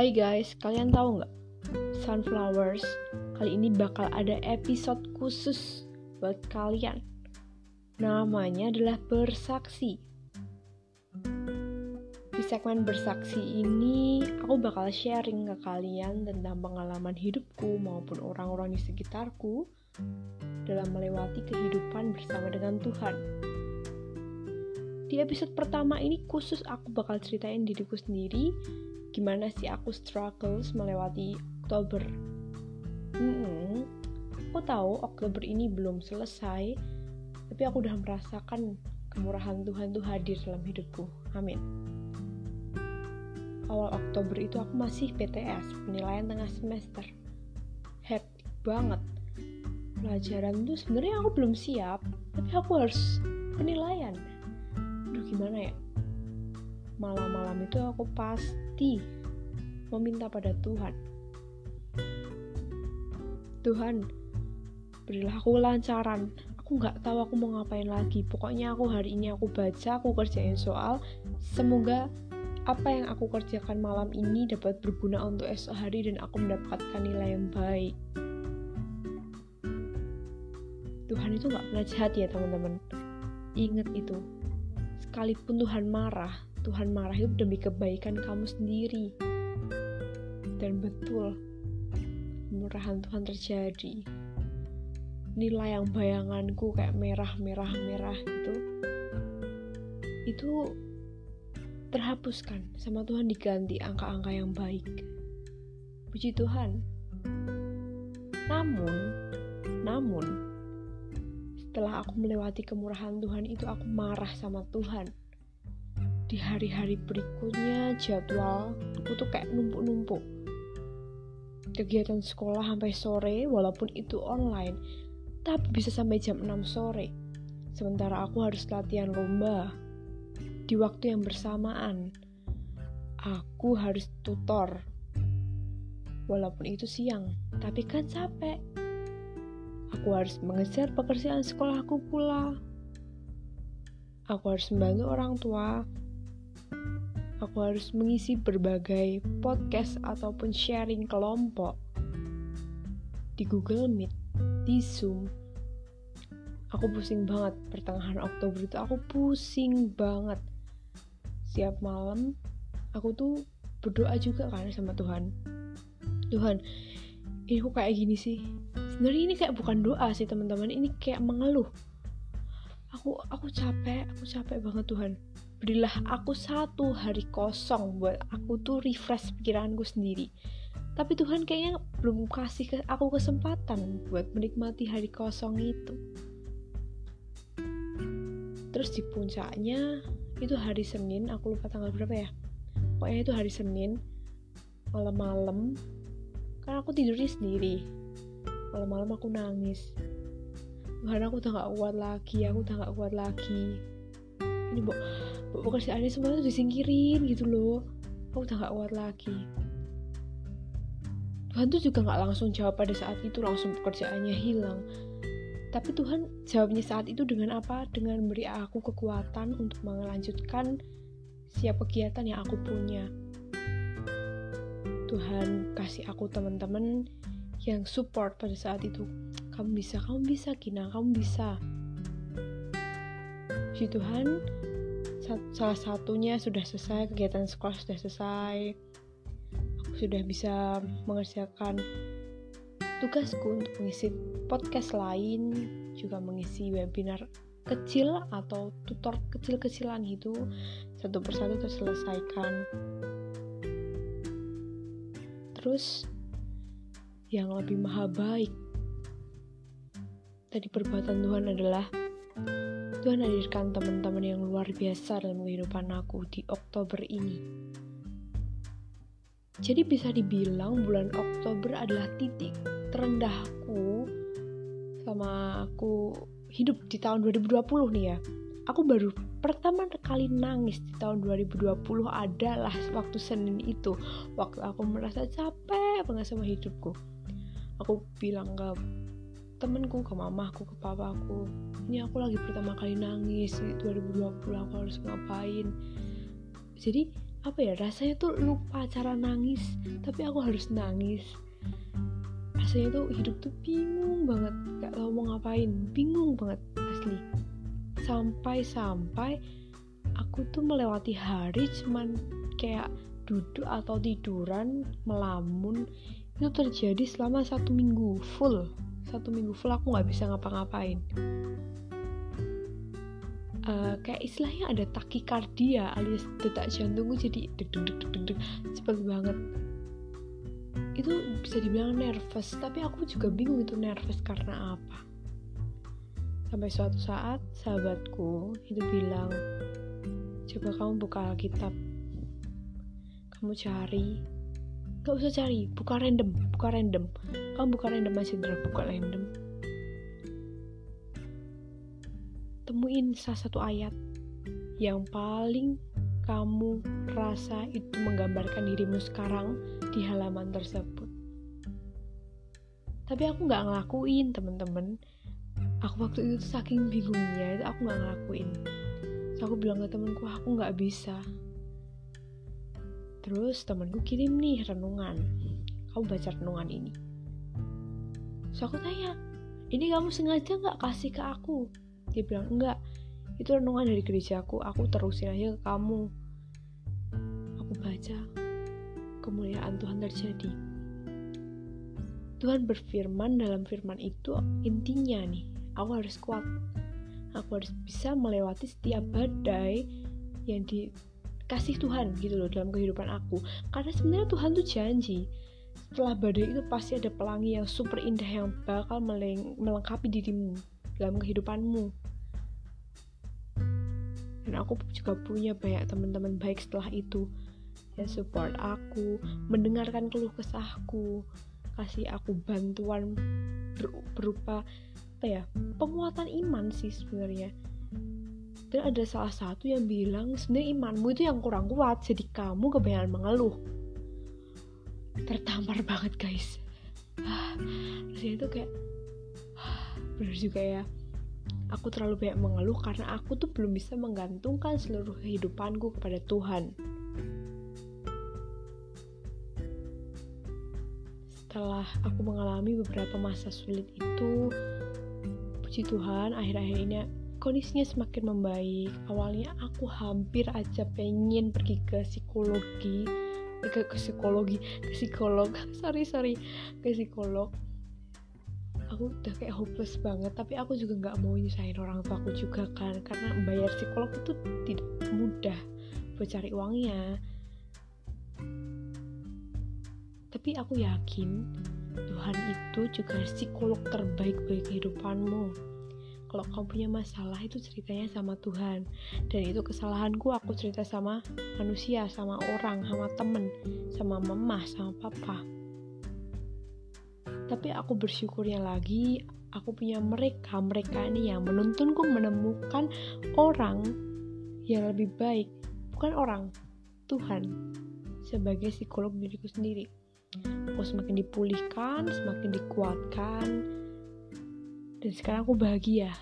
Hai guys, kalian tahu nggak? Sunflowers, kali ini bakal ada episode khusus buat kalian. Namanya adalah Bersaksi. Di segmen Bersaksi ini, aku bakal sharing ke kalian tentang pengalaman hidupku maupun orang-orang di sekitarku dalam melewati kehidupan bersama dengan Tuhan. Di episode pertama ini khusus aku bakal ceritain diriku sendiri gimana sih aku struggles melewati Oktober. Hmm, aku tahu Oktober ini belum selesai, tapi aku udah merasakan kemurahan Tuhan tuh hadir dalam hidupku. Amin. Awal Oktober itu aku masih PTS, penilaian tengah semester. Happy banget. Pelajaran tuh sebenarnya aku belum siap, tapi aku harus penilaian. Aduh gimana ya? Malam-malam itu aku pasti meminta pada Tuhan. Tuhan, berilah aku lancaran. Aku nggak tahu aku mau ngapain lagi. Pokoknya aku hari ini aku baca, aku kerjain soal. Semoga apa yang aku kerjakan malam ini dapat berguna untuk esok hari dan aku mendapatkan nilai yang baik. Tuhan itu nggak pernah jahat ya teman-teman. Ingat itu. Sekalipun Tuhan marah, Tuhan marah itu demi kebaikan kamu sendiri. Dan betul, kemurahan Tuhan terjadi. Nilai yang bayanganku kayak merah, merah, merah itu, itu terhapuskan sama Tuhan diganti angka-angka yang baik. Puji Tuhan. Namun, namun, setelah aku melewati kemurahan Tuhan itu aku marah sama Tuhan di hari-hari berikutnya jadwal aku tuh kayak numpuk-numpuk. Kegiatan sekolah sampai sore walaupun itu online tapi bisa sampai jam 6 sore. Sementara aku harus latihan lomba di waktu yang bersamaan. Aku harus tutor walaupun itu siang tapi kan capek. Aku harus mengejar pekerjaan sekolahku pula. Aku harus membantu orang tua aku harus mengisi berbagai podcast ataupun sharing kelompok di Google Meet, di Zoom. Aku pusing banget pertengahan Oktober itu aku pusing banget. Siap malam aku tuh berdoa juga kan sama Tuhan. Tuhan, ini kok kayak gini sih? Sebenarnya ini kayak bukan doa sih teman-teman, ini kayak mengeluh. Aku aku capek, aku capek banget Tuhan berilah aku satu hari kosong buat aku tuh refresh pikiranku sendiri. Tapi Tuhan kayaknya belum kasih ke aku kesempatan buat menikmati hari kosong itu. Terus di puncaknya itu hari Senin aku lupa tanggal berapa ya. Pokoknya itu hari Senin malam-malam kan aku tidurnya sendiri. Malam-malam aku nangis. Tuhan aku udah gak kuat lagi aku udah gak kuat lagi. Ini bu pekerjaannya semua tuh disingkirin gitu loh aku udah gak kuat lagi Tuhan tuh juga gak langsung jawab pada saat itu langsung pekerjaannya hilang tapi Tuhan jawabnya saat itu dengan apa? Dengan beri aku kekuatan untuk melanjutkan siap kegiatan yang aku punya. Tuhan kasih aku teman-teman yang support pada saat itu. Kamu bisa, kamu bisa, Kina, kamu bisa. Puji Tuhan, salah satunya sudah selesai kegiatan sekolah sudah selesai. Aku sudah bisa mengerjakan tugasku untuk mengisi podcast lain juga mengisi webinar kecil atau tutor kecil-kecilan itu satu persatu terselesaikan. Terus yang lebih maha baik tadi perbuatan Tuhan adalah Tuhan hadirkan teman-teman yang luar biasa dalam kehidupan aku di Oktober ini. Jadi bisa dibilang bulan Oktober adalah titik terendahku sama aku hidup di tahun 2020 nih ya. Aku baru pertama kali nangis di tahun 2020 adalah waktu Senin itu. Waktu aku merasa capek banget sama hidupku. Aku bilang ke temenku, ke mamaku, ke papaku ini aku lagi pertama kali nangis di 2020 aku harus ngapain? Jadi apa ya rasanya tuh lupa cara nangis tapi aku harus nangis. Rasanya tuh hidup tuh bingung banget gak tau mau ngapain bingung banget asli. Sampai-sampai aku tuh melewati hari cuman kayak duduk atau tiduran melamun itu terjadi selama satu minggu full. Satu minggu full aku nggak bisa ngapa-ngapain uh, kayak istilahnya ada takikardia alias detak jantungku jadi deg deg deg deg cepet banget. Itu bisa dibilang nervous tapi aku juga bingung itu nervous karena apa. Sampai suatu saat sahabatku itu bilang coba kamu buka Alkitab. Kamu cari. Gak usah cari buka random buka random. Kamu buka random aja buka random temuin salah satu ayat yang paling kamu rasa itu menggambarkan dirimu sekarang di halaman tersebut. Tapi aku nggak ngelakuin, temen-temen. Aku waktu itu saking bingungnya, itu aku nggak ngelakuin. So, aku bilang ke temenku, aku nggak bisa. Terus temenku kirim nih renungan. Kamu baca renungan ini. So, aku tanya, ini kamu sengaja nggak kasih ke aku? Dia bilang enggak itu renungan dari gerejaku aku. Terusin aja ke kamu. Aku baca kemuliaan Tuhan terjadi. Tuhan berfirman dalam firman itu intinya nih aku harus kuat. Aku harus bisa melewati setiap badai yang dikasih Tuhan gitu loh dalam kehidupan aku. Karena sebenarnya Tuhan tuh janji setelah badai itu pasti ada pelangi yang super indah yang bakal melengkapi dirimu dalam kehidupanmu dan aku juga punya banyak teman-teman baik setelah itu. Yang support aku mendengarkan keluh kesahku kasih aku bantuan ber berupa apa ya penguatan iman sih sebenarnya. Dan ada salah satu yang bilang sebenarnya imanmu itu yang kurang kuat jadi kamu kebanyakan mengeluh. Tertampar banget guys. Ah, rasanya itu kayak benar juga ya aku terlalu banyak mengeluh karena aku tuh belum bisa menggantungkan seluruh kehidupanku kepada Tuhan. Setelah aku mengalami beberapa masa sulit itu puji Tuhan akhir-akhir ini kondisinya semakin membaik. Awalnya aku hampir aja pengen pergi ke psikologi ke, ke psikologi ke psikolog. Sorry sorry ke psikolog aku udah kayak hopeless banget tapi aku juga nggak mau nyusahin orang tua aku juga kan karena bayar psikolog itu tidak mudah buat cari uangnya. Tapi aku yakin Tuhan itu juga psikolog terbaik bagi kehidupanmu. Kalau kamu punya masalah itu ceritanya sama Tuhan. Dan itu kesalahanku aku cerita sama manusia sama orang sama temen sama mama sama papa tapi aku bersyukurnya lagi aku punya mereka mereka ini yang menuntunku menemukan orang yang lebih baik bukan orang Tuhan sebagai psikolog diriku sendiri. Aku semakin dipulihkan semakin dikuatkan dan sekarang aku bahagia.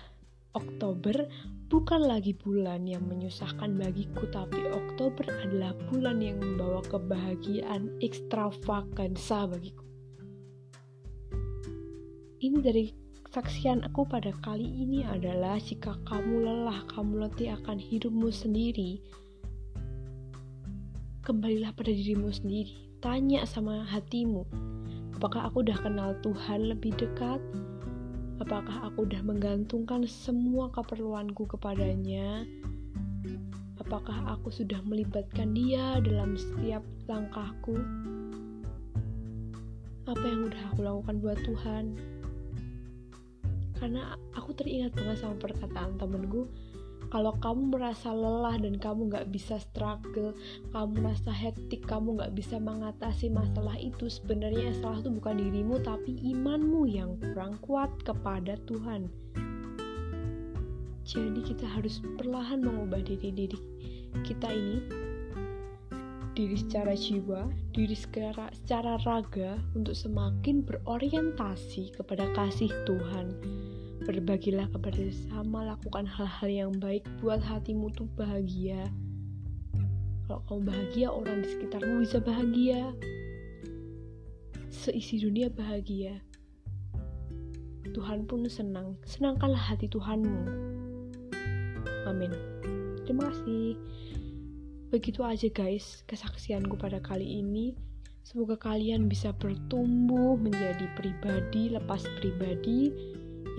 Oktober bukan lagi bulan yang menyusahkan bagiku, tapi Oktober adalah bulan yang membawa kebahagiaan ekstravaganza bagiku ini dari saksian aku pada kali ini adalah jika kamu lelah, kamu letih akan hidupmu sendiri, kembalilah pada dirimu sendiri. Tanya sama hatimu, apakah aku udah kenal Tuhan lebih dekat? Apakah aku udah menggantungkan semua keperluanku kepadanya? Apakah aku sudah melibatkan dia dalam setiap langkahku? Apa yang udah aku lakukan buat Tuhan? Karena aku teringat banget sama perkataan temenku kalau kamu merasa lelah dan kamu gak bisa struggle, kamu merasa hektik, kamu gak bisa mengatasi masalah itu, sebenarnya yang salah itu bukan dirimu, tapi imanmu yang kurang kuat kepada Tuhan. Jadi kita harus perlahan mengubah diri diri kita ini, diri secara jiwa, diri secara, secara raga, untuk semakin berorientasi kepada kasih Tuhan Berbagilah kepada sesama, lakukan hal-hal yang baik buat hatimu tuh bahagia. Kalau kamu bahagia, orang di sekitarmu bisa bahagia. Seisi dunia bahagia. Tuhan pun senang. Senangkanlah hati Tuhanmu. Amin. Terima kasih. Begitu aja guys kesaksianku pada kali ini. Semoga kalian bisa bertumbuh menjadi pribadi lepas pribadi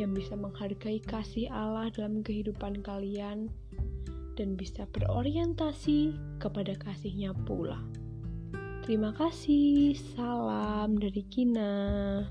yang bisa menghargai kasih Allah dalam kehidupan kalian dan bisa berorientasi kepada kasihnya pula. Terima kasih, salam dari Kina.